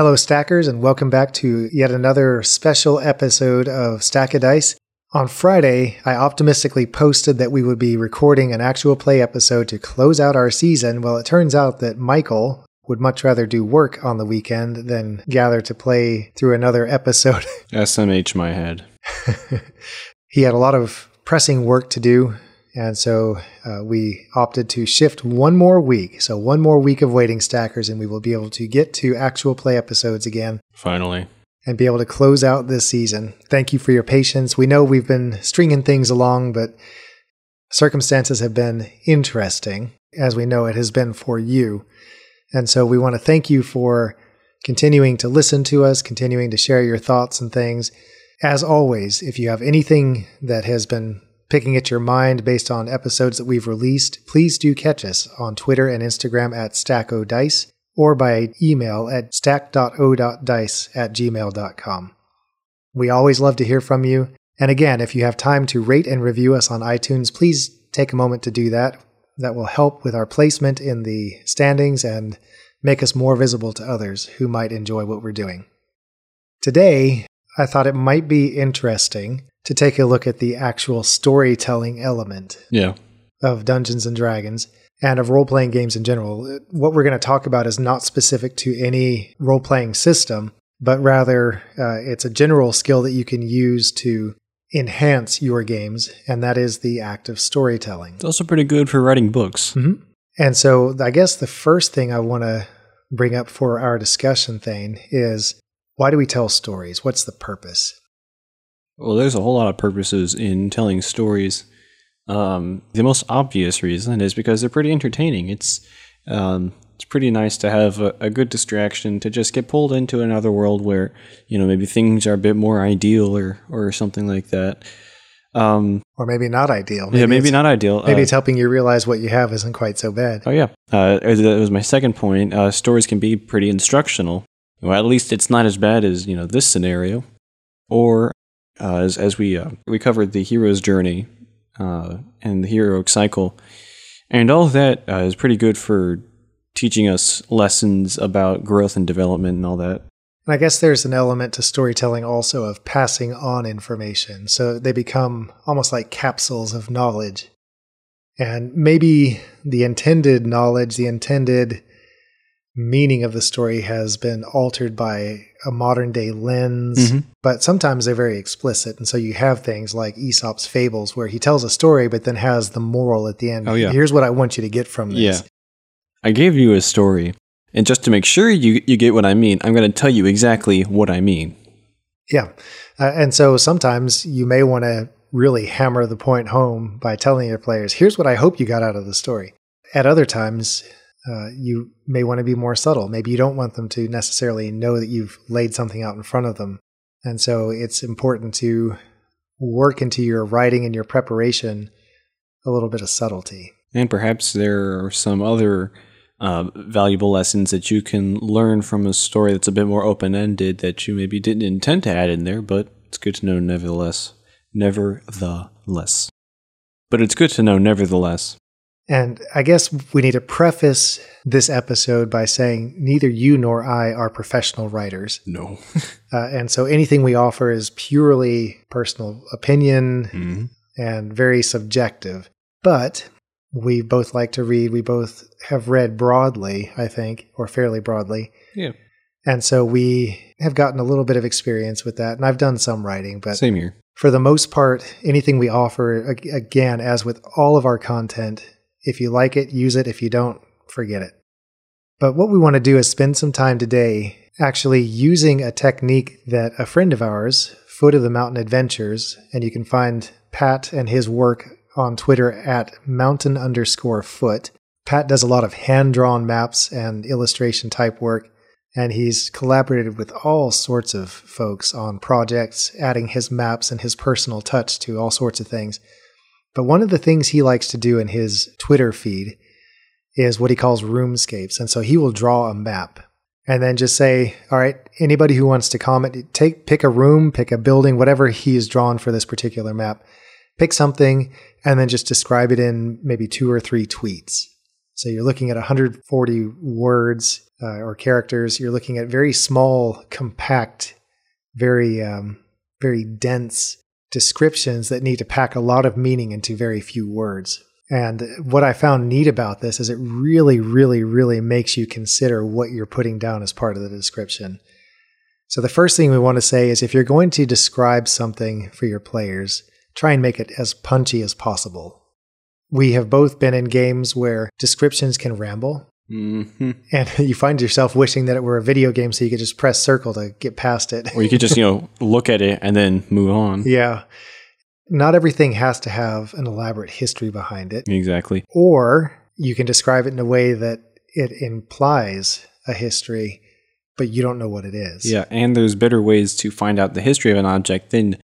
Hello, Stackers, and welcome back to yet another special episode of Stack of Dice. On Friday, I optimistically posted that we would be recording an actual play episode to close out our season. Well, it turns out that Michael would much rather do work on the weekend than gather to play through another episode. SMH my head. he had a lot of pressing work to do, and so uh, we opted to shift one more week. So, one more week of waiting stackers, and we will be able to get to actual play episodes again Finally. and be able to close out this season. Thank you for your patience. We know we've been stringing things along, but circumstances have been interesting, as we know it has been for you. And so we want to thank you for continuing to listen to us, continuing to share your thoughts and things. As always, if you have anything that has been picking at your mind based on episodes that we've released, please do catch us on Twitter and Instagram at StackODice or by email at stack.o.dice at gmail.com. We always love to hear from you. And again, if you have time to rate and review us on iTunes, please take a moment to do that. That will help with our placement in the standings and make us more visible to others who might enjoy what we're doing. Today, I thought it might be interesting to take a look at the actual storytelling element Yeah. of Dungeons and Dragons and of role playing games in general. What we're going to talk about is not specific to any role playing system, but rather uh, it's a general skill that you can use to enhance your games, and that is the act of storytelling. It's also pretty good for writing books. Mhm. And so I guess the first thing I want to bring up for our discussion, Thane, is why do we tell stories? What's the purpose? Well, there's a whole lot of purposes in telling stories. Um, the most obvious reason is because they're pretty entertaining. It's um, it's pretty nice to have a, a good distraction to just get pulled into another world where you know maybe things are a bit more ideal or or something like that. Um, Or maybe not ideal. yeah, maybe not ideal. Maybe Uh, it's helping you realize what you have isn't quite so bad. Oh yeah, uh, that was my second point. Uh, stories can be pretty instructional. Well, at least it's not as bad as you know this scenario, or uh, as as we uh, we covered the hero's journey uh, and the heroic cycle, and all of that uh, is pretty good for teaching us lessons about growth and development and all that. And I guess there's an element to storytelling also of passing on information. So they become almost like capsules of knowledge. And maybe the intended knowledge, the intended meaning of the story has been altered by a modern day lens, Mhm. but sometimes they're very explicit. And so you have things like Aesop's fables where he tells a story but then has the moral at the end. Oh, yeah. Here's what I want you to get from this. Yeah. I gave you a story, and just to make sure you you get what I mean, I'm going to tell you exactly what I mean. Yeah. Uh, and so sometimes you may want to really hammer the point home by telling your players, here's what I hope you got out of the story. At other times, uh, you may want to be more subtle. Maybe you don't want them to necessarily know that you've laid something out in front of them. And so it's important to work into your writing and your preparation a little bit of subtlety. And perhaps there are some other uh, valuable lessons that you can learn from a story that's a bit more open ended that you maybe didn't intend to add in there, but it's good to know nevertheless. Nevertheless. But it's good to know nevertheless. And I guess we need to preface this episode by saying neither you nor I are professional writers. No. Uh, and so anything we offer is purely personal opinion hmm and very subjective. But we both like to read. We both have read broadly, I think, or fairly broadly. Yeah. And so we have gotten a little bit of experience with that. And I've done some writing, but Same here. for the most part, anything we offer, again, as with all of our content, if you like it, use it. If you don't, forget it. But what we want to do is spend some time today actually using a technique that a friend of ours, Foot of the Mountain Adventures, and you can find Pat and his work on Twitter at mountain underscore foot. Pat does a lot of hand drawn maps and illustration type work, and he's collaborated with all sorts of folks on projects, adding his maps and his personal touch to all sorts of things. But one of the things he likes to do in his Twitter feed is what he calls roomscapes. And so he will draw a map and then just say, all right, anybody who wants to comment, take pick a room, pick a building, whatever he has drawn for this particular map, pick something, and then just describe it in maybe two or three tweets. So you're looking at 140 words uh, or characters. You're looking at very small, compact, very um, very dense descriptions that need to pack a lot of meaning into very few words. And what I found neat about this is it really, really, really makes you consider what you're putting down as part of the description. So, the first thing we want to say is if you're going to describe something for your players, try and make it as punchy as possible. We have both been in games where descriptions can ramble. Mm-hmm. And you find yourself wishing that it were a video game so you could just press circle to get past it. Or you could just, you know, look at it and then move on. Yeah. Not everything has to have an elaborate history behind it. Exactly. Or you can describe it in a way that it implies a history, but you don't know what it is. Yeah, and there's better ways to find out the history of an object than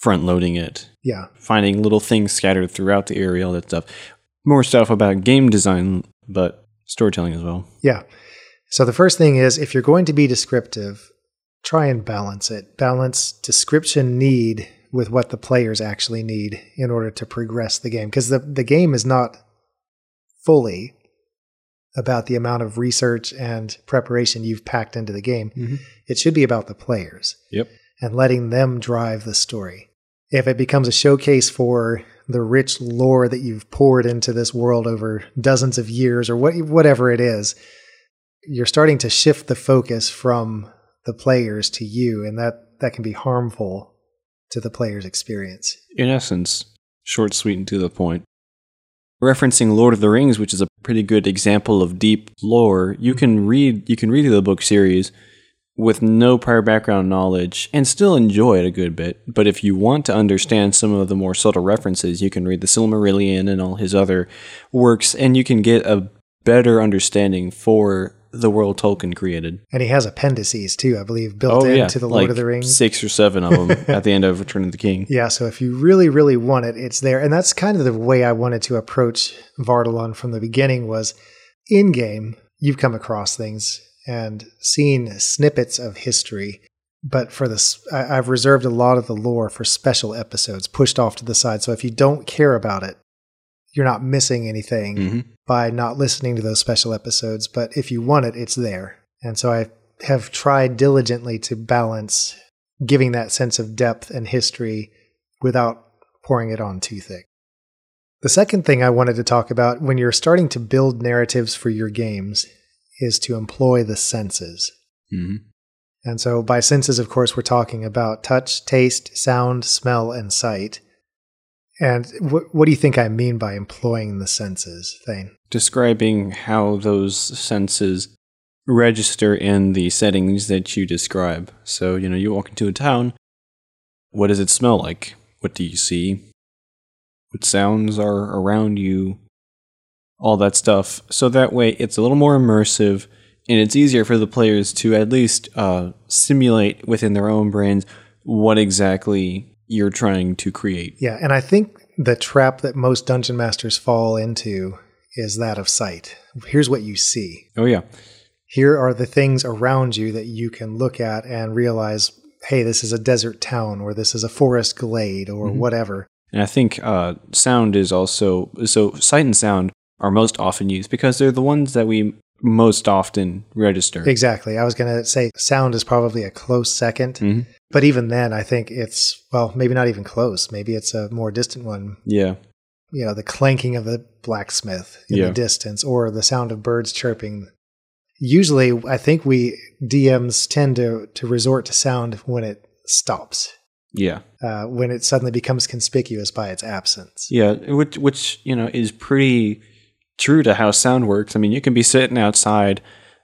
front loading it. Yeah. Finding little things scattered throughout the area, all that stuff. More stuff about game design, but storytelling as well. Yeah. So the first thing is if you're going to be descriptive, try and balance it. Balance description need with what the players actually need in order to progress the game. Because the, the game is not fully about the amount of research and preparation you've packed into the game. Mm-hmm. It should be about the players Yep. and letting them drive the story. If it becomes a showcase for the rich lore that you've poured into this world over dozens of years or what, whatever it is, you're starting to shift the focus from the players to you, and that, that can be harmful to the player's experience. In essence, short, sweet, and to the point. Referencing Lord of the Rings, which is a pretty good example of deep lore, you can read you can read the book series with no prior background knowledge and still enjoy it a good bit. But if you want to understand some of the more subtle references, you can read the Silmarillion and all his other works, and you can get a better understanding for the world Tolkien created. And he has appendices too, I believe, built oh, into the Lord Oh, like of the Rings. Six or seven of them at the end of Return of the King. Yeah, so if you really, really want it, it's there. And that's kind of the way I wanted to approach Vardalon from the beginning was in game, you've come across things and seen snippets of history. But for this, I- I've reserved a lot of the lore for special episodes pushed off to the side. So if you don't care about it, you're not missing anything hmm by not listening to those special episodes. But if you want it, it's there. And so I have tried diligently to balance giving that sense of depth and history without pouring it on too thick. The second thing I wanted to talk about when you're starting to build narratives for your games is to employ the senses. hmm And so, by senses, of course, we're talking about touch, taste, sound, smell, and sight. And wh- what do you think I mean by employing the senses, Thane? describing how those senses register in the settings that you describe. So, you know, you walk into a town, what does it smell like? What do you see? What sounds are around you? All that stuff. So that way it's a little more immersive and it's easier for the players to at least uh, simulate within their own brains what exactly you're trying to create. Yeah, and I think the trap that most dungeon masters fall into is that of sight. Here's what you see. Oh, yeah. Here are the things around you that you can look at and realize, hey, this is a desert town or this is a forest glade or whatever. And I think uh, sound is also so sight and sound are most often used because they're the ones that we most often register. Exactly. I was going to say sound is probably a close 2nd Mhm. but even then, I think it's, well, maybe not even close. Maybe it's a more distant one. Yeah, You know, the clanking of the blacksmith in Yeah. the distance or the sound of birds chirping. Usually, I think we DMs tend to, to resort to sound when it stops, yeah, uh, when it suddenly becomes conspicuous by its absence. yeah. Which, which you know is pretty true to how sound works. I mean, you can be sitting outside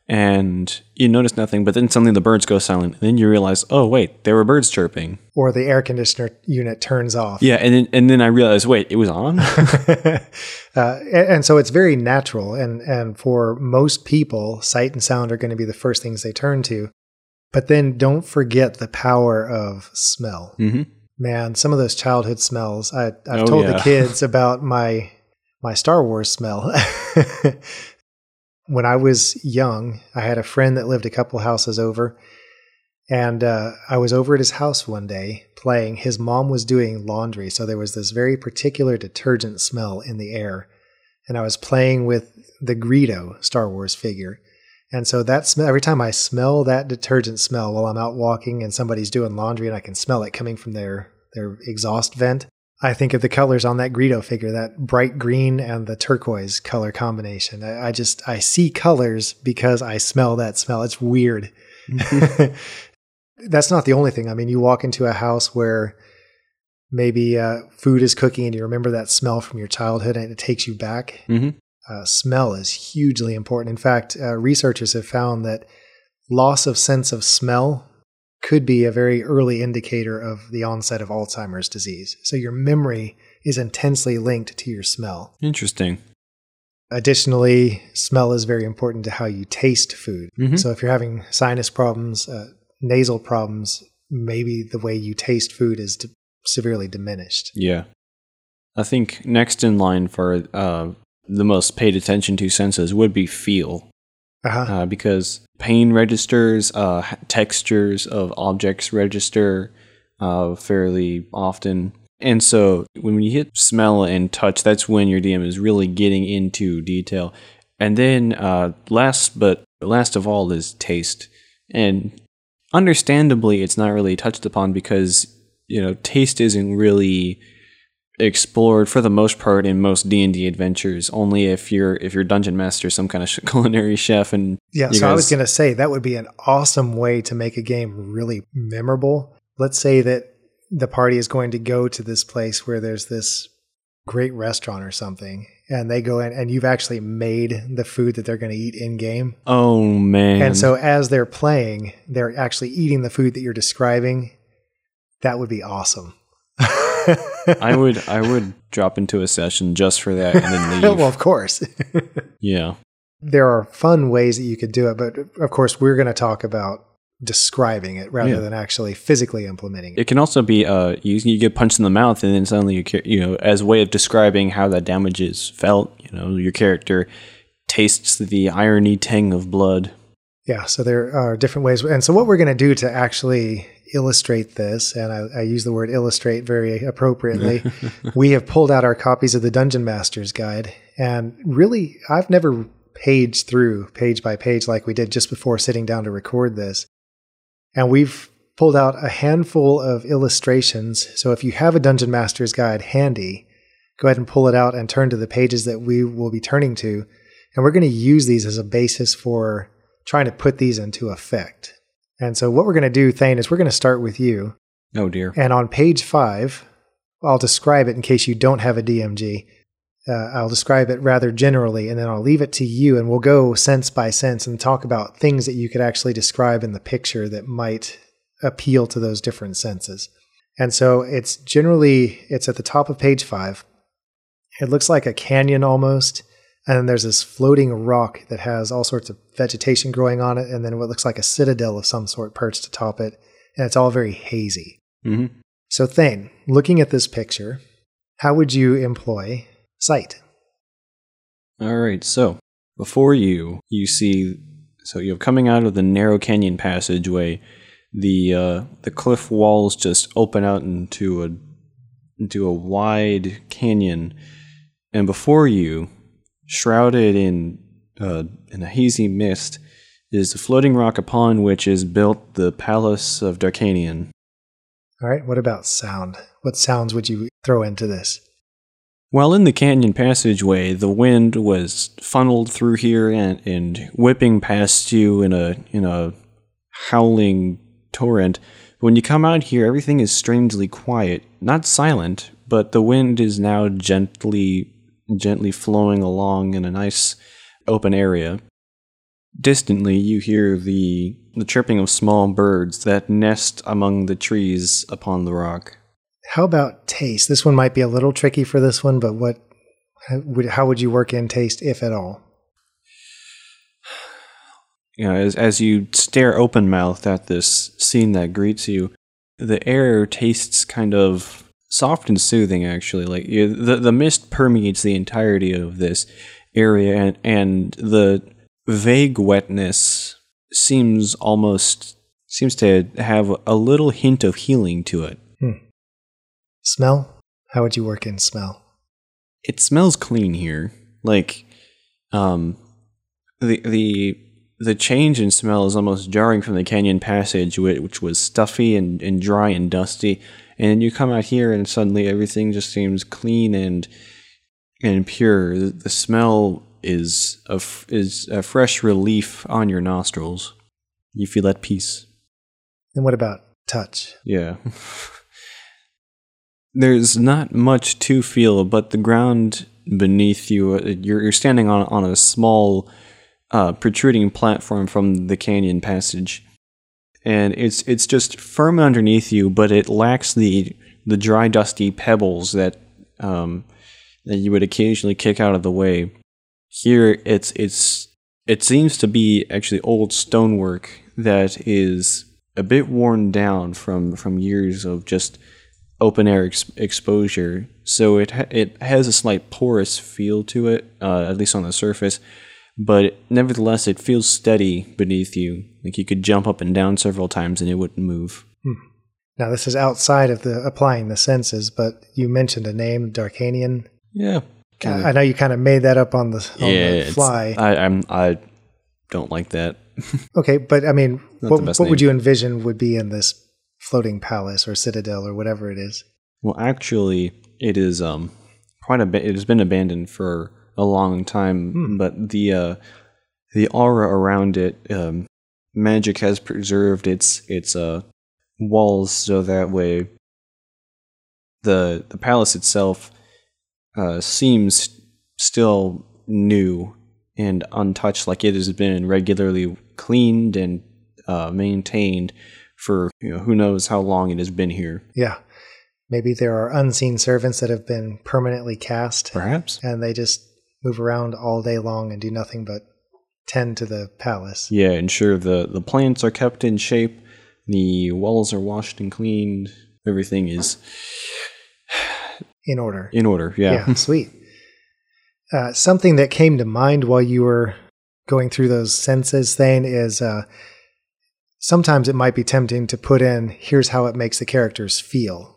and you notice nothing, but then suddenly the birds go silent, and then you realize, oh wait, there were birds chirping. Or the air conditioner unit turns off. Yeah, and then, and then I realized, wait, it was on. uh, and, and so it's very natural. And, and for most people, sight and sound are going to be the first things they turn to. But then don't forget the power of smell. hmm Man, some of those childhood smells. I, I've Oh, told the kids about my my Star Wars smell. when I was young, I had a friend that lived a couple houses over, and uh, I was over at his house one day playing. His mom was doing laundry, so there was this very particular detergent smell in the air. And I was playing with the Greedo Star Wars figure, And so that smell, every time I smell that detergent smell while I'm out walking and somebody's doing laundry and I can smell it coming from their, their exhaust vent, I think of the colors on that Greedo figure, that bright green and the turquoise color combination. I, I just, I see colors because I smell that smell. It's weird. That's not the only thing. I mean, you walk into a house where maybe uh, food is cooking and you remember that smell from your childhood and it takes you back. Mm-hmm. Uh, smell is hugely important. In fact, uh, researchers have found that loss of sense of smell could be a very early indicator of the onset of Alzheimer's disease. So your memory is intensely linked to your smell. Interesting. Additionally, smell is very important to how you taste food. Mhm. So if you're having sinus problems, uh, nasal problems, maybe the way you taste food is d- severely diminished. Yeah. I think next in line for uh, the most paid attention to senses would be feel. Uh-huh. uh, because pain registers, uh, textures of objects register uh, fairly often. And so when you hit smell and touch, that's when your DM is really getting into detail. And then uh, last but last of all is taste. And understandably, it's not really touched upon because you know taste isn't really explored for the most part in most D&D adventures only if you're if you're dungeon master some kind of culinary chef and Yeah, so I was going to say that would be an awesome way to make a game really memorable. Let's say that the party is going to go to this place where there's this great restaurant or something, and they go in and you've actually made the food that they're going to eat in game. Oh man. And so as they're playing, they're actually eating the food that you're describing. That would be awesome. I would I would drop into a session just for that and then leave. well, of course. yeah. there are fun ways that you could do it, but of course, we're going to talk about describing it rather Yeah. than actually physically implementing it. It can also be uh you, you get punched in the mouth and then suddenly you you know as a way of describing how that damage is felt, you know, your character tastes the irony tang of blood. Yeah, so there are different ways. And so, what we're going to do to actually illustrate this, and I, I use the word illustrate very appropriately, we have pulled out our copies of the Dungeon Master's Guide. And really, I've never paged through page by page like we did just before sitting down to record this. And we've pulled out a handful of illustrations. So, if you have a Dungeon Master's Guide handy, go ahead and pull it out and turn to the pages that we will be turning to. And we're going to use these as a basis for trying to put these into effect. And so, what we're going to do, Thane, is we're going to start with you. Oh dear. And on page five, I'll describe it in case you don't have a DMG. Uh, I'll describe it rather generally, and then I'll leave it to you, and we'll go sense by sense and talk about things that you could actually describe in the picture that might appeal to those different senses. And so it's generally it's at the top of page five. It looks like a canyon almost, and then there's this floating rock that has all sorts of vegetation growing on it, and then what looks like a citadel of some sort perched atop it, and it's all very hazy. hmm So, Thane, looking at this picture, how would you employ sight? All right. So before you, you see, so you're coming out of the narrow canyon passageway. The uh, the cliff walls just open out into a into a wide canyon, and before you, shrouded in uh, in a hazy mist, is the floating rock upon which is built the palace of Darkanian. All right, what about sound? What sounds would you throw into this? While in the canyon passageway, the wind was funneled through here and, and whipping past you in a in a howling torrent. When you come out here, everything is strangely quiet, not silent, but the wind is now gently gently flowing along in a nice open area. Distantly, you hear the the chirping of small birds that nest among the trees upon the rock. How about taste? This one might be a little tricky for this one, but what how would, you work in taste, if at all? you know, as as you stare open mouthed at this scene that greets you, the air tastes kind of soft and soothing. Actually, like you, the the mist permeates the entirety of this area, and and the vague wetness seems almost seems to have a little hint of healing to it. hmm. Smell? How would you work in smell? it smells clean here. Like, um, the the the change in smell is almost jarring from the canyon passage, which was stuffy and, and dry and dusty. And you come out here, and suddenly everything just seems clean and and pure. The, the smell is a, is a fresh relief on your nostrils. You feel at peace. And what about touch? Yeah. There's not much to feel, but the ground beneath you, uh, you're, you're standing on, on a small, uh, protruding platform from the canyon passage. And it's it's just firm underneath you, but it lacks the the dry, dusty pebbles that um, that you would occasionally kick out of the way. Here, it's it's it seems to be actually old stonework that is a bit worn down from from years of just open air ex- exposure. So it ha- it has a slight porous feel to it, uh, at least on the surface. But nevertheless, it feels steady beneath you. Like you could jump up and down several times and it wouldn't move. Hmm. Now this is outside of the applying the senses, but you mentioned a name, Darkanian. Yeah, kinda. I know you kind of made that up on the, on yeah, the fly. I, I'm I don't like that. okay, but I mean, what, what would you envision would be in this floating palace or citadel or whatever it is? Well, actually, it is um quite a bit. It has been abandoned for a long time, hmm. but the uh, the aura around it, um, magic has preserved its its uh walls so that way the the palace itself uh, seems still new and untouched, like it has been regularly cleaned and uh, maintained for you know, who knows how long it has been here. Yeah. Maybe there are unseen servants that have been permanently cast. Perhaps. And they just move around all day long and do nothing but tend to the palace. Yeah, ensure the, the plants are kept in shape, the walls are washed and cleaned, everything is in order. In order, yeah. Yeah, sweet. Uh, something that came to mind while you were going through those senses thing is uh, sometimes it might be tempting to put in here's how it makes the characters feel.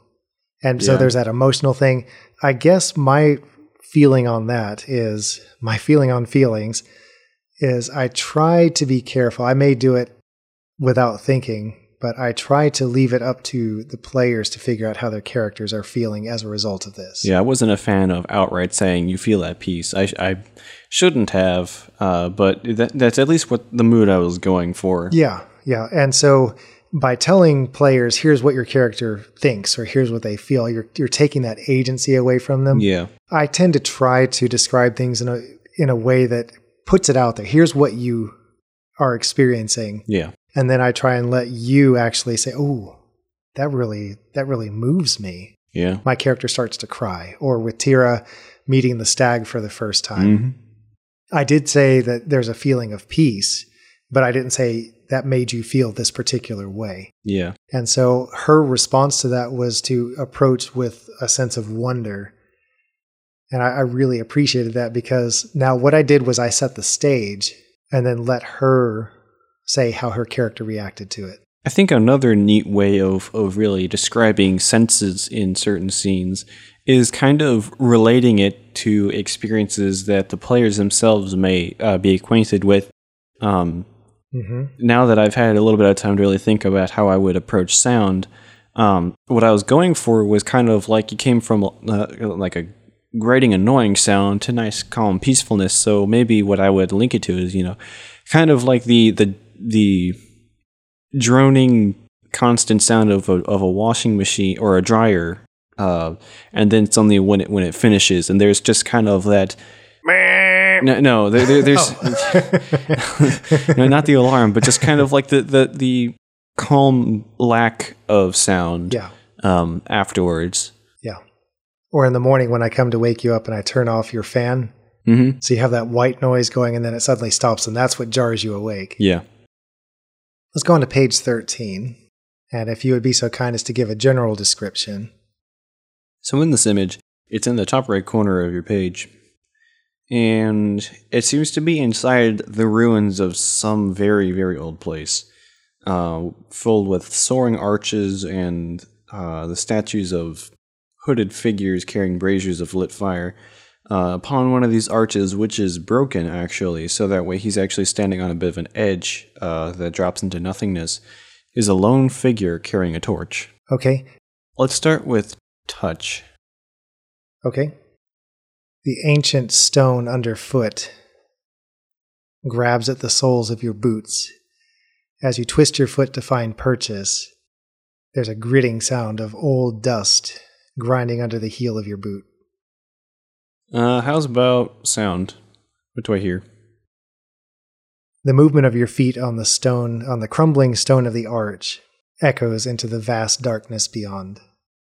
And yeah. so there's that emotional thing. I guess my feeling on that is my feeling on feelings is I try to be careful. I may do it without thinking, but I try to leave it up to the players to figure out how their characters are feeling as a result of this. Yeah, I wasn't a fan of outright saying you feel at peace. I, I shouldn't have, uh, but that, that's at least what the mood I was going for. Yeah, yeah. And so by telling players, here's what your character thinks or here's what they feel, you're, you're taking that agency away from them. Yeah. I tend to try to describe things in a, in a way that puts it out there. Here's what you are experiencing. Yeah and then I try and let you actually say, "Oh, that really that really moves me." Yeah. My character starts to cry or with Tira meeting the stag for the first time. Mm-hmm. I did say that there's a feeling of peace, but I didn't say that made you feel this particular way. Yeah. And so her response to that was to approach with a sense of wonder. And I, I really appreciated that because now what I did was I set the stage and then let her say how her character reacted to it. I think another neat way of, of really describing senses in certain scenes is kind of relating it to experiences that the players themselves may uh, be acquainted with. Um, mm-hmm. Now that I've had a little bit of time to really think about how I would approach sound, um, what I was going for was kind of like you came from uh, like a grating, annoying sound to nice, calm peacefulness. So maybe what I would link it to is, you know, kind of like the the the droning constant sound of a, of a washing machine or a dryer uh, and then suddenly when it when it finishes and there's just kind of that no, no there, there, there's oh. no, not the alarm but just kind of like the the, the calm lack of sound yeah um, afterwards yeah or in the morning when i come to wake you up and i turn off your fan mm-hmm. so you have that white noise going and then it suddenly stops and that's what jars you awake yeah Let's go on to page 13. And if you would be so kind as to give a general description. So, in this image, it's in the top right corner of your page. And it seems to be inside the ruins of some very, very old place, uh, filled with soaring arches and uh, the statues of hooded figures carrying braziers of lit fire. uh, upon one of these arches, which is broken actually, so that way he's actually standing on a bit of an edge uh, that drops into nothingness, is a lone figure carrying a torch. Okay. Let's start with touch. Okay. The ancient stone underfoot grabs at the soles of your boots. As you twist your foot to find purchase, there's a gritting sound of old dust grinding under the heel of your boot. Uh, how's about sound? What do I hear? The movement of your feet on the stone, on the crumbling stone of the arch, echoes into the vast darkness beyond.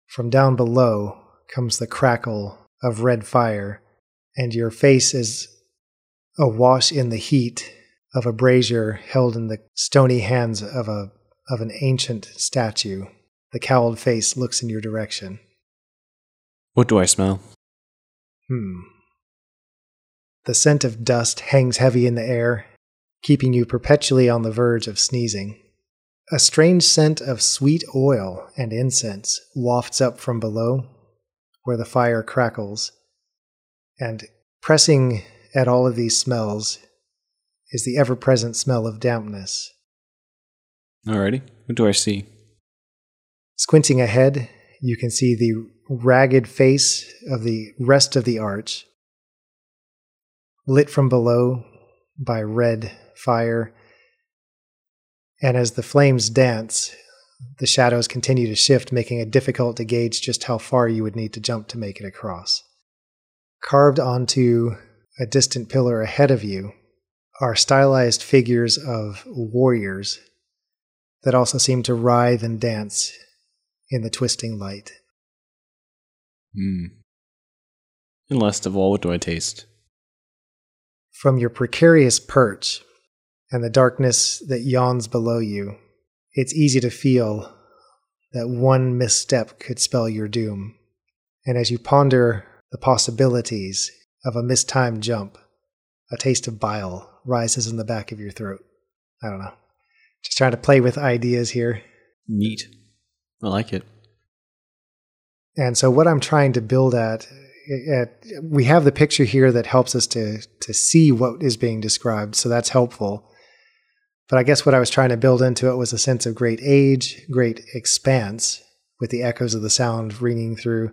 From down below comes the crackle of red fire, and your face is awash in the heat of a brazier held in the stony hands of a of an ancient statue. The cowled face looks in your direction. What do I smell? Hmm. The scent of dust hangs heavy in the air, keeping you perpetually on the verge of sneezing. A strange scent of sweet oil and incense wafts up from below, where the fire crackles, and pressing at all of these smells is the ever present smell of dampness. Alrighty. What do I see? Squinting ahead, you can see the ragged face of the rest of the arch, lit from below by red fire. And as the flames dance, the shadows continue to shift, making it difficult to gauge just how far you would need to jump to make it across. Carved onto a distant pillar ahead of you are stylized figures of warriors that also seem to writhe and dance in the twisting light. Hmm. And last of all, what do I taste? From your precarious perch and the darkness that yawns below you, it's easy to feel that one misstep could spell your doom. And as you ponder the possibilities of a mistimed jump, a taste of bile rises in the back of your throat. I don't know. Just trying to play with ideas here. Neat. I like it. And so what I'm trying to build at, at we have the picture here that helps us to to see what is being described, so that's helpful. But I guess what I was trying to build into it was a sense of great age, great expanse, with the echoes of the sound ringing through,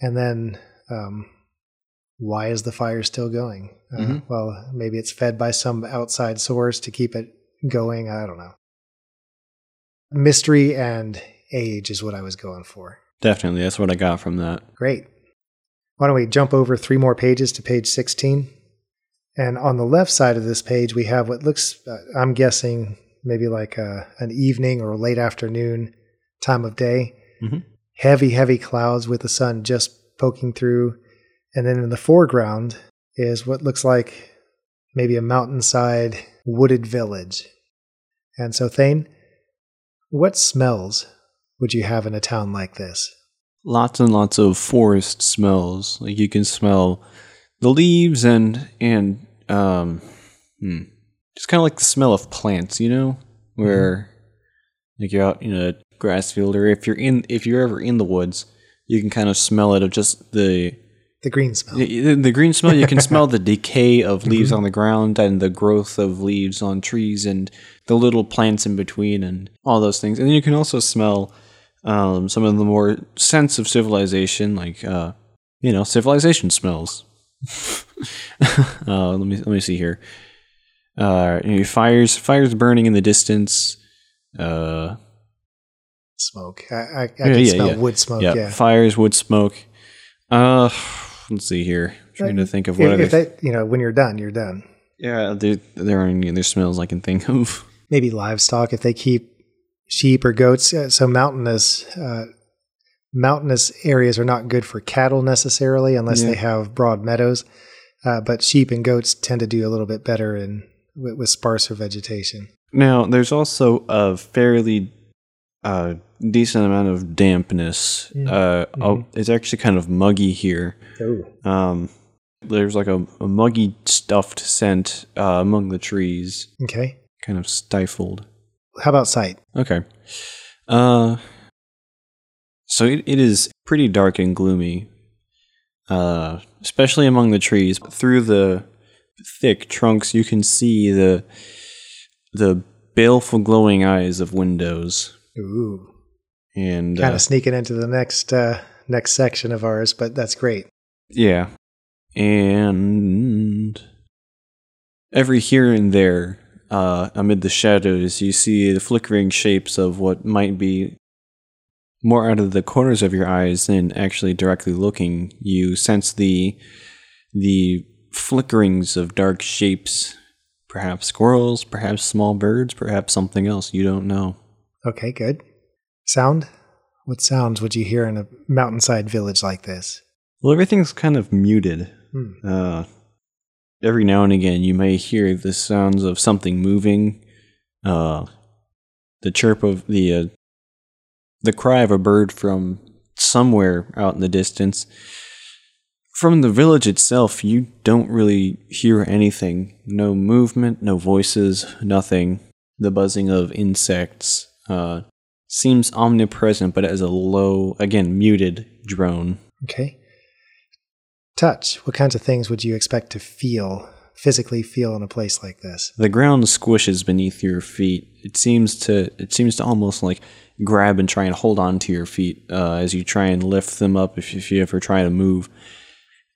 and then um, why is the fire still going? Uh, Mhm. Well, maybe it's fed by some outside source to keep it going. I don't know. Mystery and age is what I was going for. Definitely. That's what I got from that. Great. Why don't we jump over three more pages to page 16? And on the left side of this page, we have what looks, uh, I'm guessing, maybe like a, an evening or late afternoon time of day. Mhm. Heavy, heavy clouds with the sun just poking through. And then in the foreground is what looks like maybe a mountainside wooded village. And so, Thane, what smells would you have in a town like this? Lots and lots of forest smells. Like you can smell the leaves and and um, hmm, just kind of like the smell of plants. You know, where like you're out in a grass field, or if you're in if you're ever in the woods, you can kind of smell it of just the The green smell. The, the green smell, you can smell the decay of leaves on the ground and the growth of leaves on trees and the little plants in between and all those things. And then you can also smell um, some of the more sense of civilization, like, uh, you know, civilization smells. uh, let me let me see here. Uh, you know, fires fires burning in the distance. Uh, smoke. I, I, I can yeah, smell yeah. wood smoke. yeah, Yeah. fires, wood smoke. Uh, let's see here. trying to think of what If, if that, you know, when you're done, you're done. Yeah, there, there aren't any other smells I can think of. Maybe livestock if they keep sheep or goats. So mountainous, uh, mountainous areas are not good for cattle necessarily unless Yeah. they have broad meadows. Uh, but sheep and goats tend to do a little bit better in with, with sparser vegetation. Now, there's also a fairly uh, decent amount of dampness. Mm. Uh, oh, it's actually kind of muggy here. Oh, Um, there's like a, a muggy stuffed scent uh, among the trees, okay. kind of stifled. How about sight? Okay. Uh, so it, it is pretty dark and gloomy. uh, especially among the trees. Through the thick trunks, you can see the the baleful glowing eyes of windows. Ooh, And kind uh, of sneaking into the next uh, next section of ours, but that's great. Yeah. And every here and there, uh, amid the shadows, you see the flickering shapes of what might be more out of the corners of your eyes than actually directly looking. You sense the the flickerings of dark shapes, perhaps squirrels, perhaps small birds, perhaps something else. You don't know. Okay, good. Sound? What sounds would you hear in a mountainside village like this? Well, everything's kind of muted. Hmm. Uh, every now and again, you may hear the sounds of something moving, uh, the chirp of the uh, the cry of a bird from somewhere out in the distance. From the village itself, you don't really hear anything. No movement, no voices, nothing. The buzzing of insects uh, seems omnipresent, but as a low, again, muted drone. Okay. Touch. What kinds of things would you expect to feel, physically feel in a place like this? The ground squishes beneath your feet. It seems to it seems to almost like grab and try and hold on to your feet uh, as you try and lift them up if, if you ever try to move.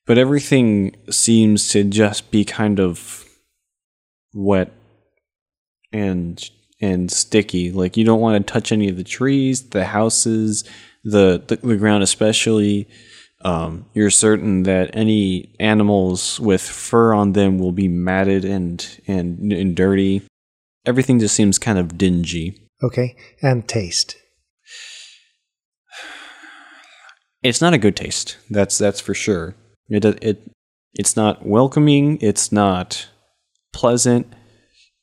But everything seems to just be kind of wet and and sticky. Like you don't want to touch any of the trees, the houses, the the, the ground especially. Um, you're certain that any animals with fur on them will be matted and and and dirty. Everything just seems kind of dingy. Okay. And taste. It's not a good taste. That's that's for sure. It it it's not welcoming. It's not pleasant,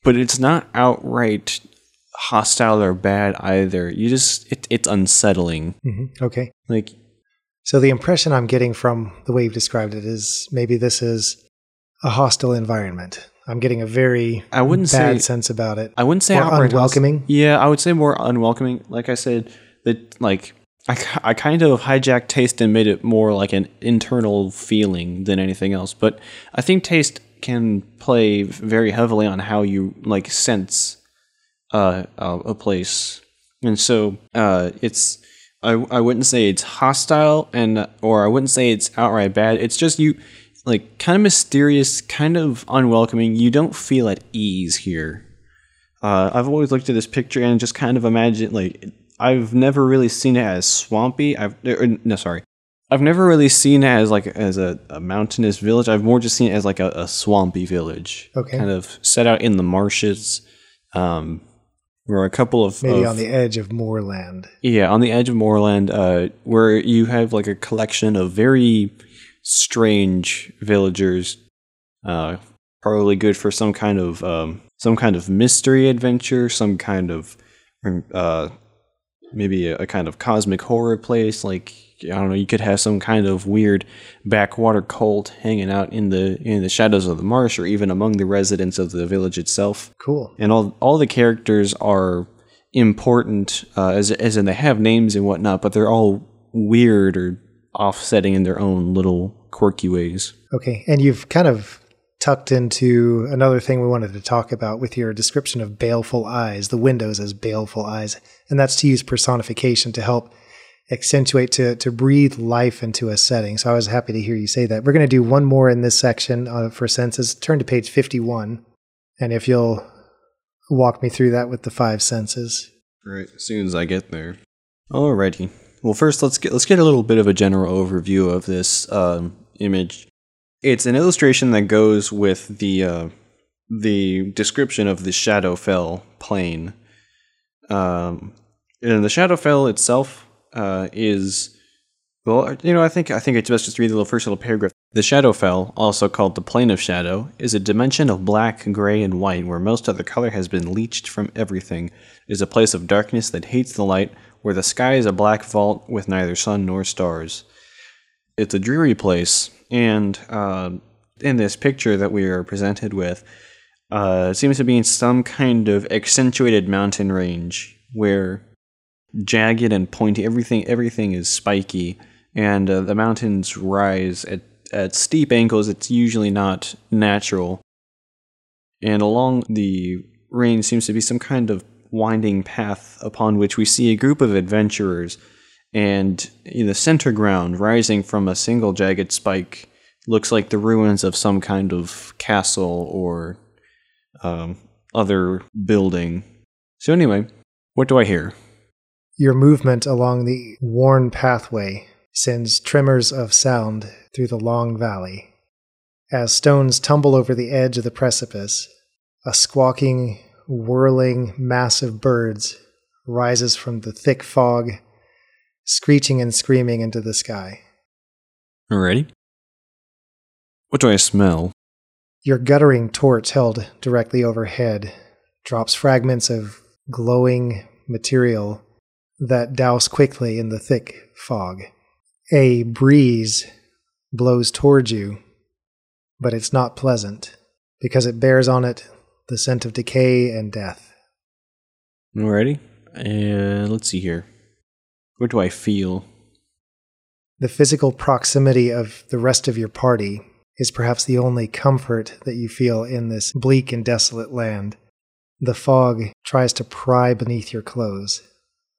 but it's not outright hostile or bad either. You just it, it's unsettling. hmm Okay. Like So the impression I'm getting from the way you've described it is maybe this is a hostile environment. I'm getting a very I wouldn't bad say sense about it. I wouldn't say More unwelcoming? Yeah, I would say more unwelcoming. Like I said, that like I, I kind of hijacked taste and made it more like an internal feeling than anything else. But I think taste can play very heavily on how you like sense uh, a, a place, and so uh, it's. I, I wouldn't say it's hostile and or I wouldn't say it's outright bad. It's just you like kind of mysterious, kind of unwelcoming. You don't feel at ease here. Uh, I've always looked at this picture and just kind of imagined like I've never really seen it as swampy. I've er, no sorry, I've never really seen it as like as a, a mountainous village. I've more just seen it as like a, a swampy village. Okay. kind of set out in the marshes. Um, where a couple of maybe of- on the edge of moorland. yeah, on the edge of moorland, uh, where you have like a collection of very strange villagers, uh, probably good for some kind of um, some kind of mystery adventure, some kind of uh, maybe a, a kind of cosmic horror place. Like I don't know, you could have some kind of weird backwater cult hanging out in the in the shadows of the marsh, or even among the residents of the village itself Cool. and all all the characters are important uh, as as in they have names and whatnot, but they're all weird or offsetting in their own little quirky ways. Okay. And you've kind of tucked into another thing we wanted to talk about with your description of baleful eyes, the windows as baleful eyes. And that's to use personification to help accentuate, to, to breathe life into a setting. So I was happy to hear you say that. We're going to do one more in this section uh, for senses. Turn to page 51. And if you'll walk me through that with the five senses. Right, as soon as I get there. Alrighty. Well, first let's get let's get a little bit of a general overview of this um, image. It's an illustration that goes with the uh, the description of the Shadowfell plane. Um, and the Shadowfell itself uh, is well, you know, I think I think it's best just to read the little first little paragraph. The Shadowfell, also called the Plane of Shadow, is a dimension of black, gray, and white where most other color has been leached from everything. It is a place of darkness that hates the light, where the sky is a black vault with neither sun nor stars. It's a dreary place, and uh, in this picture that we are presented with, uh, seems to be in some kind of accentuated mountain range where jagged and pointy. Everything everything is spiky. and uh, the mountains rise at, at steep angles. It's usually not natural. And along the range seems to be some kind of winding path upon which we see a group of adventurers. And in the center ground, rising from a single jagged spike, looks like the ruins of some kind of castle or um, other building. So, anyway, what do I hear? Your movement along the worn pathway sends tremors of sound through the long valley. As stones tumble over the edge of the precipice, a squawking, whirling mass of birds rises from the thick fog, screeching and screaming into the sky. Ready? What do I smell? Your guttering torch held directly overhead drops fragments of glowing material that douse quickly in the thick fog. A breeze blows towards you, but it's not pleasant because it bears on it the scent of decay and death. Alrighty. And let's see here. What do I feel? The physical proximity of the rest of your party is perhaps the only comfort that you feel in this bleak and desolate land. The fog tries to pry beneath your clothes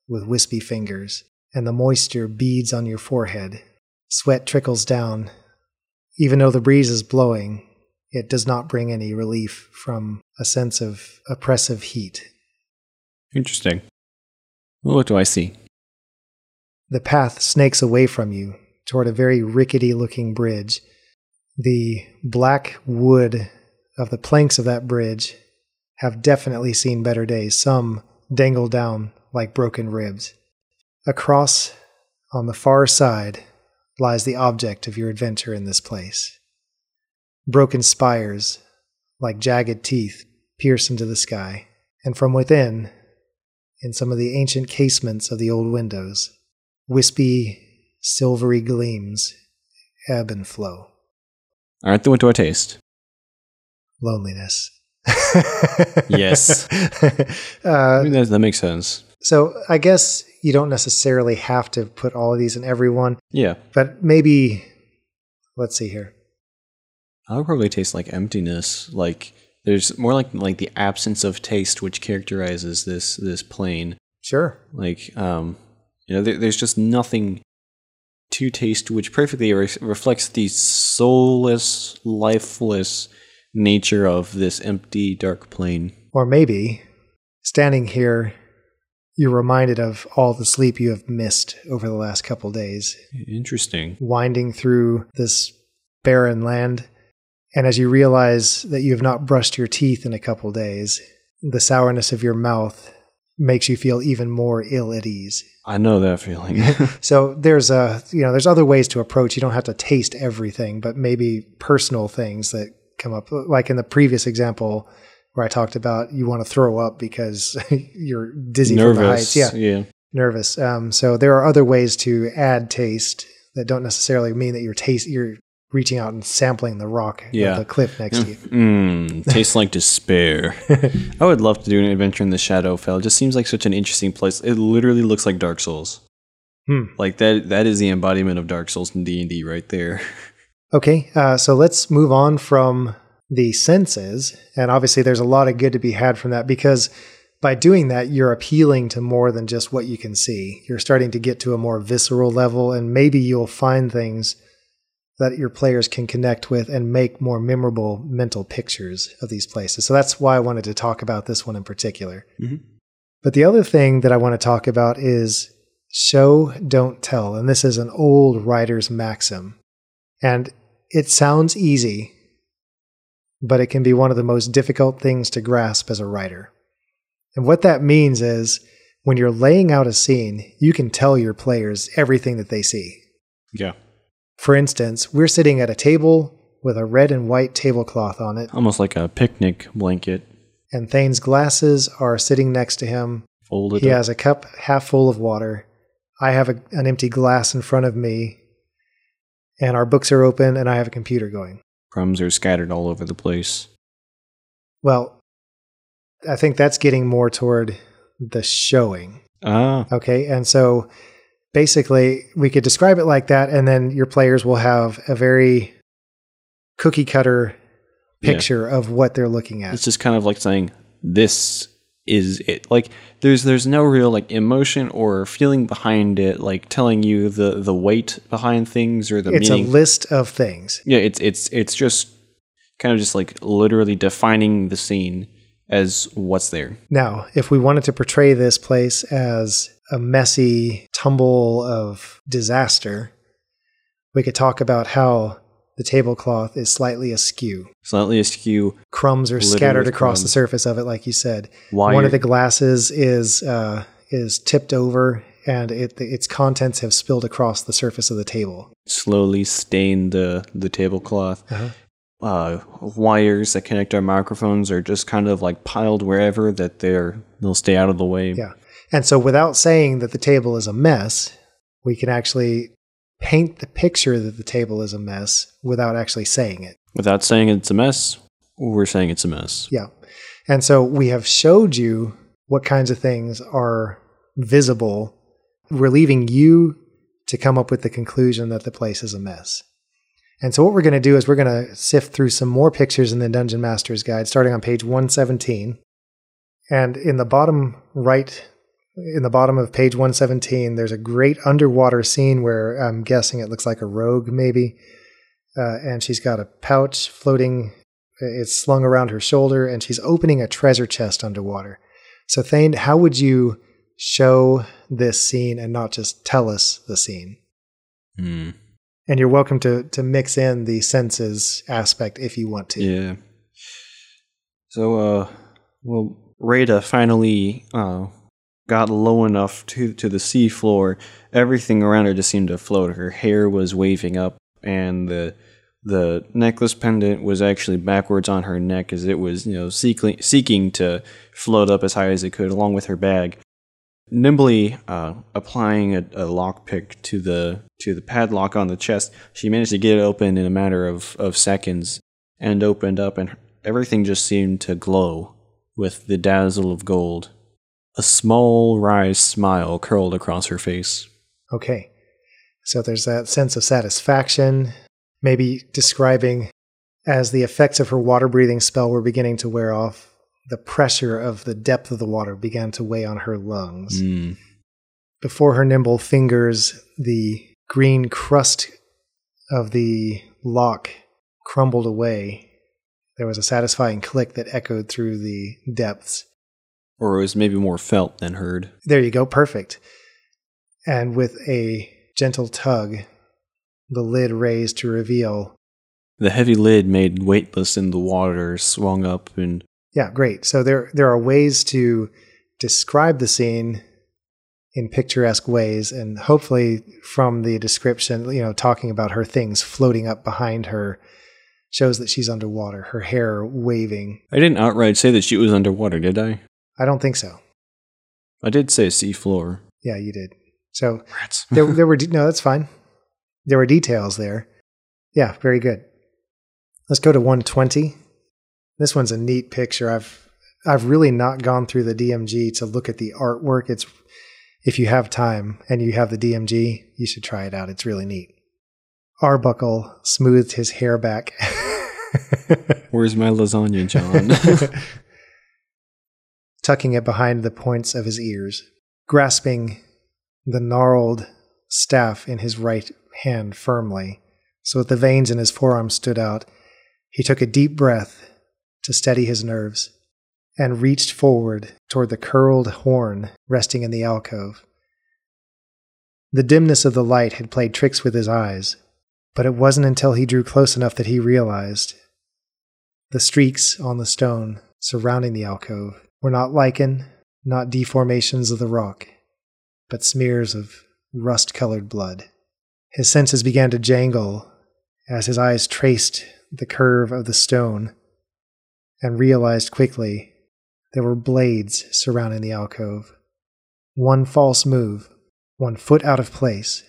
with wispy fingers, and the moisture beads on your forehead. Sweat trickles down. Even though the breeze is blowing, it does not bring any relief from a sense of oppressive heat. Interesting. What do I see? The path snakes away from you toward a very rickety looking bridge. The black wood of the planks of that bridge have definitely seen better days. Some dangle down like broken ribs. Across, on the far side, lies the object of your adventure in this place. Broken spires, like jagged teeth, pierce into the sky, and from within, in some of the ancient casements of the old windows, wispy, silvery gleams ebb and flow. All right, then what do I taste? Loneliness. yes. uh, I mean, that, that makes sense. so I guess you don't necessarily have to put all of these in every one. Yeah. but maybe let's see here. I would probably taste like emptiness. Like there's more like like the absence of taste which characterizes this this plane. Sure. Like um, you know, there, there's just nothing to taste, which perfectly re- reflects the soulless, lifeless nature of this empty, dark plane. Or maybe standing here you're reminded of all the sleep you have missed over the last couple days, Interesting. winding through this barren land. And as you realize that you have not brushed your teeth in a couple days, the sourness of your mouth makes you feel even more ill at ease. I know that feeling. So there's a you know there's other ways to approach. You don't have to taste everything, but maybe personal things that come up. Like in the previous example where I talked about you want to throw up because you're dizzy from the heights. Yeah, Yeah. nervous. Um, so there are other ways to add taste that don't necessarily mean that you're taste you're reaching out and sampling the rock Yeah. the cliff next to you. Mmm, tastes like despair. I would love to do an adventure in the Shadowfell. It just seems like such an interesting place. It literally looks like Dark Souls. Hmm. Like that that is the embodiment of Dark Souls in D&D right there. Okay, uh, so let's move on from the senses. And obviously, there's a lot of good to be had from that because by doing that, you're appealing to more than just what you can see. You're starting to get to a more visceral level, and maybe you'll find things that your players can connect with and make more memorable mental pictures of these places. So that's why I wanted to talk about this one in particular. Mhm. But the other thing that I want to talk about is show, don't tell. And this is an old writer's maxim. And it sounds easy, but it can be one of the most difficult things to grasp as a writer. And what that means is when you're laying out a scene, you can tell your players everything that they see. Yeah. For instance, we're sitting at a table with a red and white tablecloth on it, Almost like a picnic blanket and Thane's glasses are sitting next to him. folded He up. has a cup half full of water. I have a, an empty glass in front of me, and our books are open, and I have a computer going. Crumbs are scattered all over the place. Well, I think that's getting more toward the showing. Ah, Okay. And so basically, we could describe it like that, and then your players will have a very cookie cutter Yeah. picture of what they're looking at. It's just kind of like saying this is it. Like there's there's no real like emotion or feeling behind it, like telling you the the weight behind things or the It's a list of things. yeah, it's it's it's just kind of just like literally defining the scene as what's there. Now, if we wanted to portray this place as a messy tumble of disaster, we could talk about how the tablecloth is slightly askew. Slightly askew. Crumbs are scattered across the surface of it, like you said. Wire. One of the glasses is uh, is tipped over, and it, its contents have spilled across the surface of the table. slowly stain the the tablecloth. Uh-huh. Uh, wires that connect our microphones are just kind of like piled wherever that they're they'll stay out of the way. Yeah. And so, without saying that the table is a mess, we can actually paint the picture that the table is a mess without actually saying it. Without saying it's a mess, we're saying it's a mess. Yeah. And so we have showed you what kinds of things are visible. We're leaving you to come up with the conclusion that the place is a mess. And so what we're going to do is we're going to sift through some more pictures in the Dungeon Master's Guide, starting on page 117. And in the bottom right, in the bottom of page 117, there's a great underwater scene where I'm guessing it looks like a rogue, maybe. Uh, and she's got a pouch floating it's slung around her shoulder and she's opening a treasure chest underwater. So Thane, how would you show this scene and not just tell us the scene? Hmm. And you're welcome to to mix in the senses aspect if you want to. Yeah. So, uh, well, Rada finally uh, got low enough to to the seafloor. Everything around her just seemed to float. Her hair was waving up, and the the necklace pendant was actually backwards on her neck as it was, you know, seeking seeking to float up as high as it could, along with her bag. Nimbly uh, applying a, a lockpick to the to the padlock on the chest, she managed to get it open in a matter of, of seconds and opened up, and everything just seemed to glow with the dazzle of gold. A small wry smile curled across her face. Okay. So there's that sense of satisfaction, maybe describing as the effects of her water breathing spell were beginning to wear off, the pressure of the depth of the water began to weigh on her lungs. Mm. Before her nimble fingers, the green crust of the lock crumbled away. There was a satisfying click that echoed through the depths. Or it was maybe more felt than heard. There you go, perfect. And with a gentle tug, the lid raised to reveal. The heavy lid made weightless in the water swung up and Yeah, great. So there there are ways to describe the scene in picturesque ways and hopefully from the description, you know, talking about her things floating up behind her shows that she's underwater, her hair waving. I didn't outright say that she was underwater, did I? I don't think so. I did say sea floor. Yeah, you did. So there, there were de- no, that's fine. There were details there. Yeah, very good. Let's go to 120. This one's a neat picture. I've I've really not gone through the DMG to look at the artwork. It's if you have time and you have the DMG, you should try it out. It's really neat. Arbuckle smoothed his hair back. Where's my lasagna, Jon? tucking it behind the points of his ears, grasping the gnarled staff in his right hand firmly, so that the veins in his forearm stood out. He took a deep breath to steady his nerves and reached forward toward the curled horn resting in the alcove. The dimness of the light had played tricks with his eyes, but it wasn't until he drew close enough that he realized the streaks on the stone surrounding the alcove were not lichen, not deformations of the rock, but smears of rust colored blood. His senses began to jangle as his eyes traced the curve of the stone and realized quickly there were blades surrounding the alcove. One false move, one foot out of place,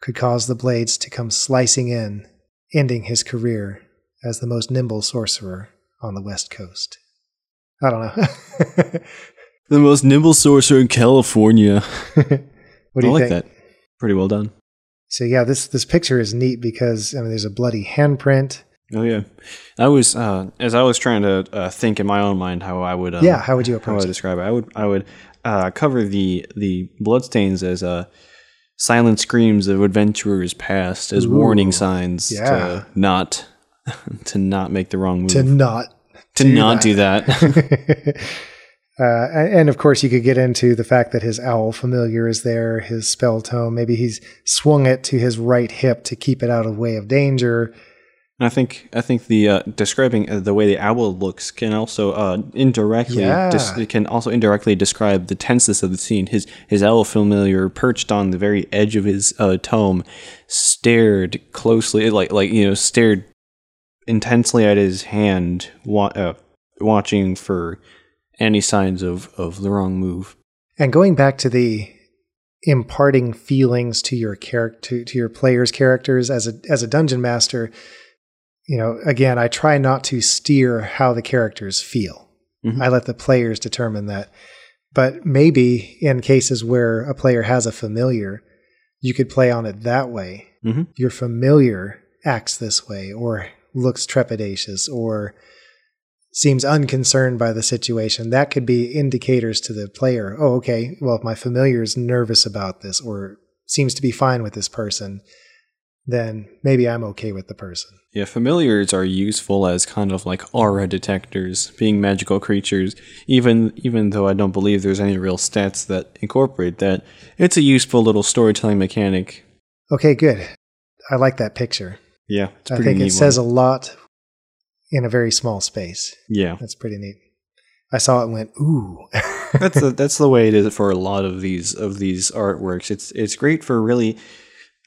could cause the blades to come slicing in, ending his career as the most nimble sorcerer on the West Coast. I don't know. the most nimble sorcerer in California. what do I you like think? that. Pretty well done. So yeah, this this picture is neat because I mean, there's a bloody handprint. Oh yeah, I was uh, as I was trying to uh, think in my own mind how I would. Um, Yeah, how would you how approach I it? describe it? I would I would uh, cover the the bloodstains as uh, silent screams of adventurers past as warning signs yeah. to not to not make the wrong move To not to do not that. do that. Uh, and of course, you could get into the fact that his owl familiar is there, his spell tome. Maybe he's swung it to his right hip to keep it out of way of danger. And I think I think the uh, describing uh, the way the owl looks can also uh, indirectly Yeah. dis- can also indirectly describe the tenseness of the scene. His his owl familiar perched on the very edge of his uh, tome, stared closely, like like you know, stared intensely at his hand, wa- uh, watching for any signs of of the wrong move. And going back to the imparting feelings to your character to your players' characters as a as a dungeon master, you know, again, I try not to steer how the characters feel. Mhm. I let the players determine that. But maybe in cases where a player has a familiar, you could play on it that way. Mhm. Your familiar acts this way or looks trepidatious or seems unconcerned by the situation. That could be indicators to the player. Oh, okay. Well, if my familiar is nervous about this or seems to be fine with this person, then maybe I'm okay with the person. Yeah, familiars are useful as kind of like aura detectors, being magical creatures. Even even though I don't believe there's any real stats that incorporate that, it's a useful little storytelling mechanic. Okay, good. I like that picture. Yeah, I think it says a lot in a very small space. yeah, That's pretty neat. I saw it and went, ooh. that's the, that's the way it is for a lot of these of these artworks. It's it's great for really.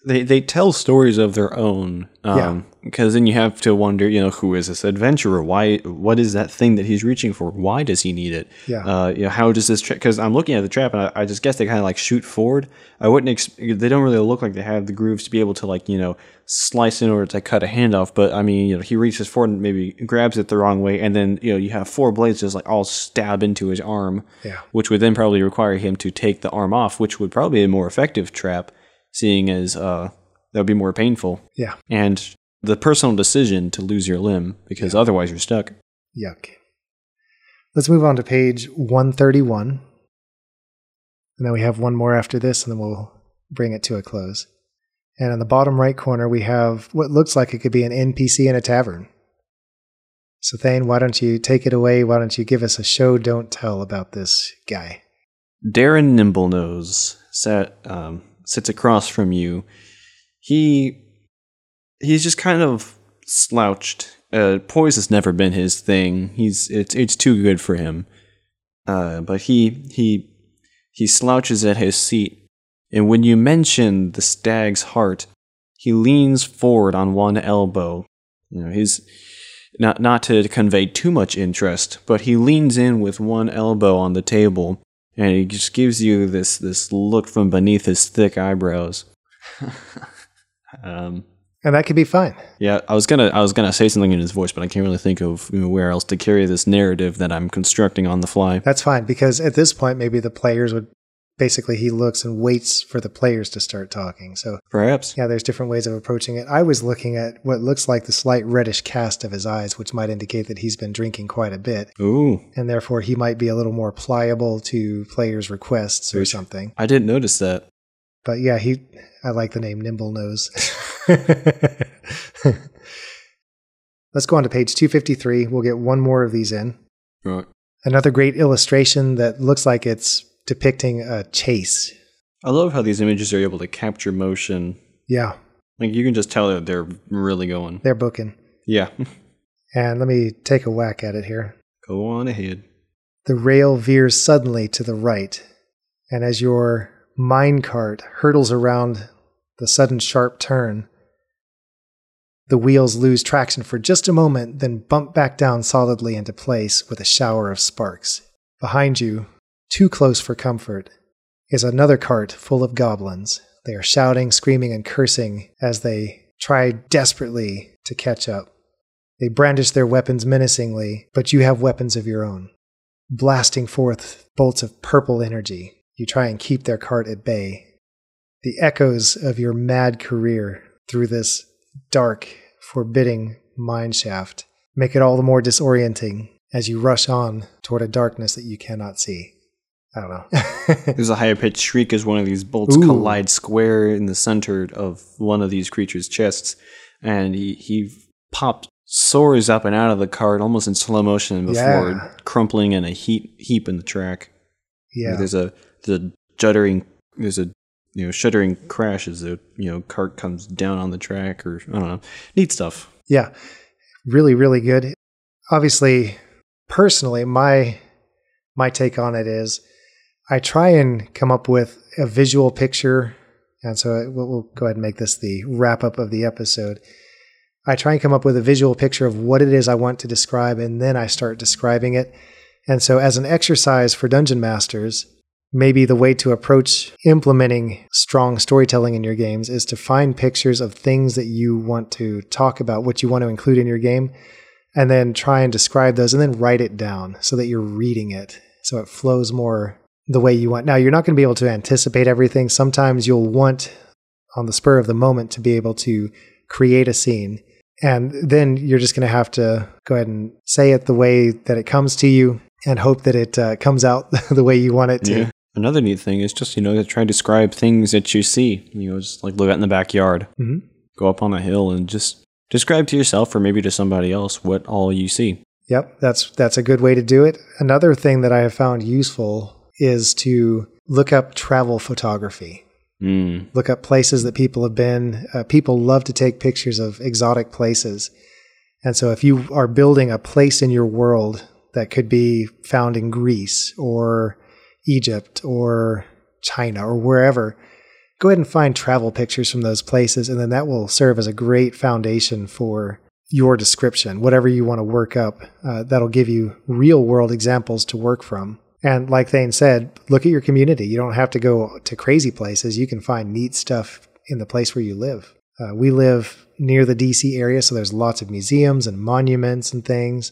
They, they tell stories of their own, Yeah. um, because then you have to wonder, you know, who is this adventurer? Why? What is that thing that he's reaching for? Why does he need it? Yeah. Uh, you know, how does this? trap? Because I'm looking at the trap, and I, I just guess they kind of like shoot forward. I wouldn't. Ex- they don't really look like they have the grooves to be able to like you know slice in order to cut a hand off. But I mean, you know, he reaches forward and maybe grabs it the wrong way, and then you know you have four blades just like all stab into his arm, Yeah. which would then probably require him to take the arm off, which would probably be a more effective trap, seeing as uh that would be more painful Yeah. and the personal decision to lose your limb because otherwise you're stuck. Yuck. Let's move on to page 131. And then we have one more after this, and then we'll bring it to a close. And in the bottom right corner, we have what looks like it could be an NPC in a tavern. So, Thane, why don't you take it away? Why don't you give us a show, don't tell about this guy? Darren Nimblenose sat um, sits across from you. He he's just kind of slouched. Uh, poise has never been his thing. He's it's it's too good for him. Uh, but he he he slouches at his seat, and when you mention the stag's heart, he leans forward on one elbow. You know, his not not to convey too much interest, but he leans in with one elbow on the table and he just gives you this this look from beneath his thick eyebrows. um, And that could be fine. yeah, I was gonna I was gonna say something in his voice, but I can't really think of you know, where else to carry this narrative that I'm constructing on the fly. That's fine because at this point, maybe the players would basically, he looks and waits for the players to start talking. So, Perhaps. Yeah, there's different ways of approaching it. I was looking at what looks like the slight reddish cast of his eyes, which might indicate that he's been drinking quite a bit, Ooh, and therefore he might be a little more pliable to players' requests or something. I didn't notice that. But yeah, he I like the name Nimble Nose. Let's go on to page 253. We'll get one more of these in. Right. Another great illustration that looks like it's depicting a chase. I love how these images are able to capture motion. Yeah, Like you can just tell that they're really going. they're booking. Yeah. And let me take a whack at it here. Go on ahead. The rail veers suddenly to the right, and as your minecart hurtles around the sudden sharp turn, the wheels lose traction for just a moment, then bump back down solidly into place with a shower of sparks. Behind you, too close for comfort, is another cart full of goblins. They are shouting, screaming, and cursing as they try desperately to catch up. They brandish their weapons menacingly, but you have weapons of your own blasting forth bolts of purple energy. You try and keep their cart at bay. the echoes of your mad career through this dark, forbidding mine shaft make it all the more disorienting as you rush on toward a darkness that you cannot see. I don't know. There's a higher pitched shriek as one of these bolts Ooh. collide square in the center of one of these creatures' chests, and he, he popped soars up and out of the cart almost in slow motion before Yeah. crumpling in a heap heap in the track. yeah. There's a the juddering there's a you know shuddering crash as the you know cart comes down on the track or I don't know. Neat stuff. Yeah, really, really good. Obviously, personally, my my take on it is, I try and come up with a visual picture, and so we'll, we'll go ahead and make this the wrap up of the episode. I try and come up with a visual picture of what it is I want to describe, and then I start describing it. And so, as an exercise for dungeon masters, maybe the way to approach implementing strong storytelling in your games is to find pictures of things that you want to talk about, what you want to include in your game, and then try and describe those and then write it down so that you're reading it so it flows more the way you want. Now, you're not going to be able to anticipate everything. Sometimes you'll want, on the spur of the moment, to be able to create a scene. And then you're just going to have to go ahead and say it the way that it comes to you and hope that it uh, comes out the way you want it to. Another neat thing is just you know to try and describe things that you see. You know, just like look out in the backyard, Mhm. go up on a hill, and just describe to yourself or maybe to somebody else what all you see. Yep, that's that's a good way to do it. Another thing that I have found useful is to look up travel photography. Mm. Look up places that people have been. Uh, people love to take pictures of exotic places. And so if you are building a place in your world that could be found in Greece or Egypt or China or wherever, go ahead and find travel pictures from those places and then that will serve as a great foundation for your description, whatever you want to work up. Uh, that'll give you real world examples to work from. And like Thane said, look at your community. You don't have to go to crazy places. You can find neat stuff in the place where you live. Uh, we live near the DC area, so there's lots of museums and monuments and things.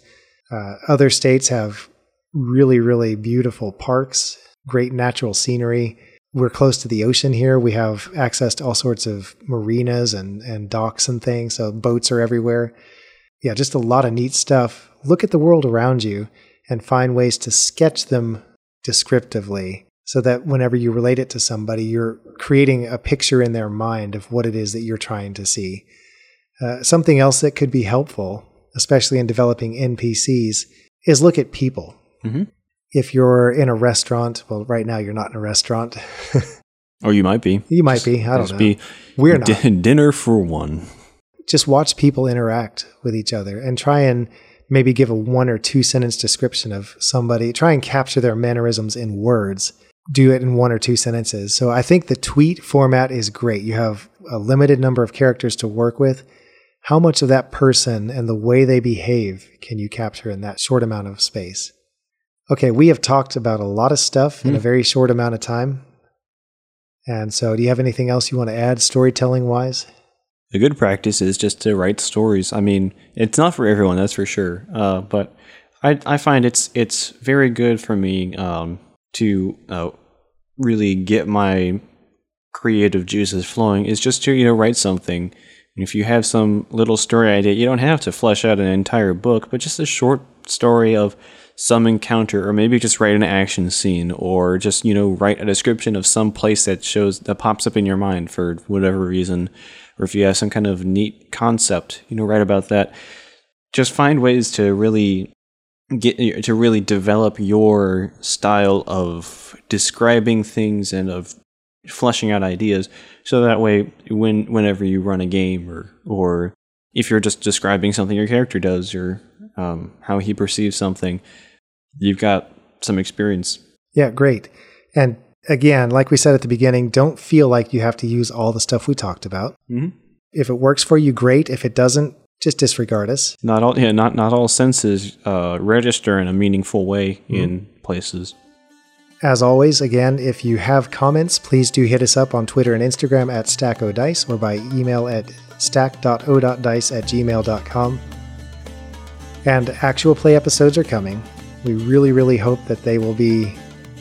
Uh, other states have really, really beautiful parks, great natural scenery. We're close to the ocean here. We have access to all sorts of marinas and, and docks and things, so boats are everywhere. Yeah, just a lot of neat stuff. Look at the world around you and find ways to sketch them descriptively so that whenever you relate it to somebody, you're creating a picture in their mind of what it is that you're trying to see. Uh, something else that could be helpful, especially in developing NPCs, is look at people. Mhm. If you're in a restaurant, well, right now you're not in a restaurant. Or you might be. you might be. I don't know. be We're not. dinner for one. just watch people interact with each other and try and maybe give a one or two sentence description of somebody. Try and capture their mannerisms in words. Do it in one or two sentences. So I think the tweet format is great. You have a limited number of characters to work with. How much of that person and the way they behave can you capture in that short amount of space? Okay, we have talked about a lot of stuff in a Hmm. very short amount of time. And so, do you have anything else you want to add storytelling wise? A good practice is just to write stories. I mean, it's not for everyone, that's for sure. Uh, but I, I find it's it's very good for me um, to uh, really get my creative juices flowing. Is just to you know write something. And if you have some little story idea, you don't have to flesh out an entire book, but just a short story of some encounter, or maybe just write an action scene, or just you know write a description of some place that shows that pops up in your mind for whatever reason, or if you have some kind of neat concept, you know, write about that. Just find ways to really get to really develop your style of describing things and of fleshing out ideas so that way when whenever you run a game or or if you're just describing something your character does or um, how he perceives something you've got some experience Yeah, great. And again, like we said at the beginning, don't feel like you have to use all the stuff we talked about. mm-hmm. If it works for you, great. If it doesn't, just disregard us. not all yeah not not all senses uh, register in a meaningful way in places As always, again, if you have comments, please do hit us up on Twitter and Instagram at stackodice or by email at stack.o.dice at gmail.com. And actual play episodes are coming. We really, really hope that they will be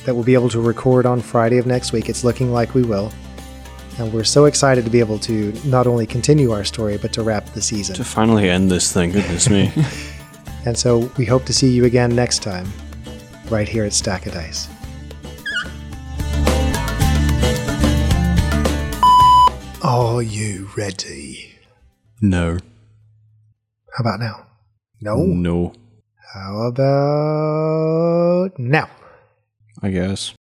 that we'll be able to record on Friday of next week. It's looking like we will. And we're so excited to be able to not only continue our story, but to wrap the season. To finally end this thing, goodness me. and so we hope to see you again next time, right here at Stack of Dice. Are you ready? no. How about now? No. No. How about now? I guess.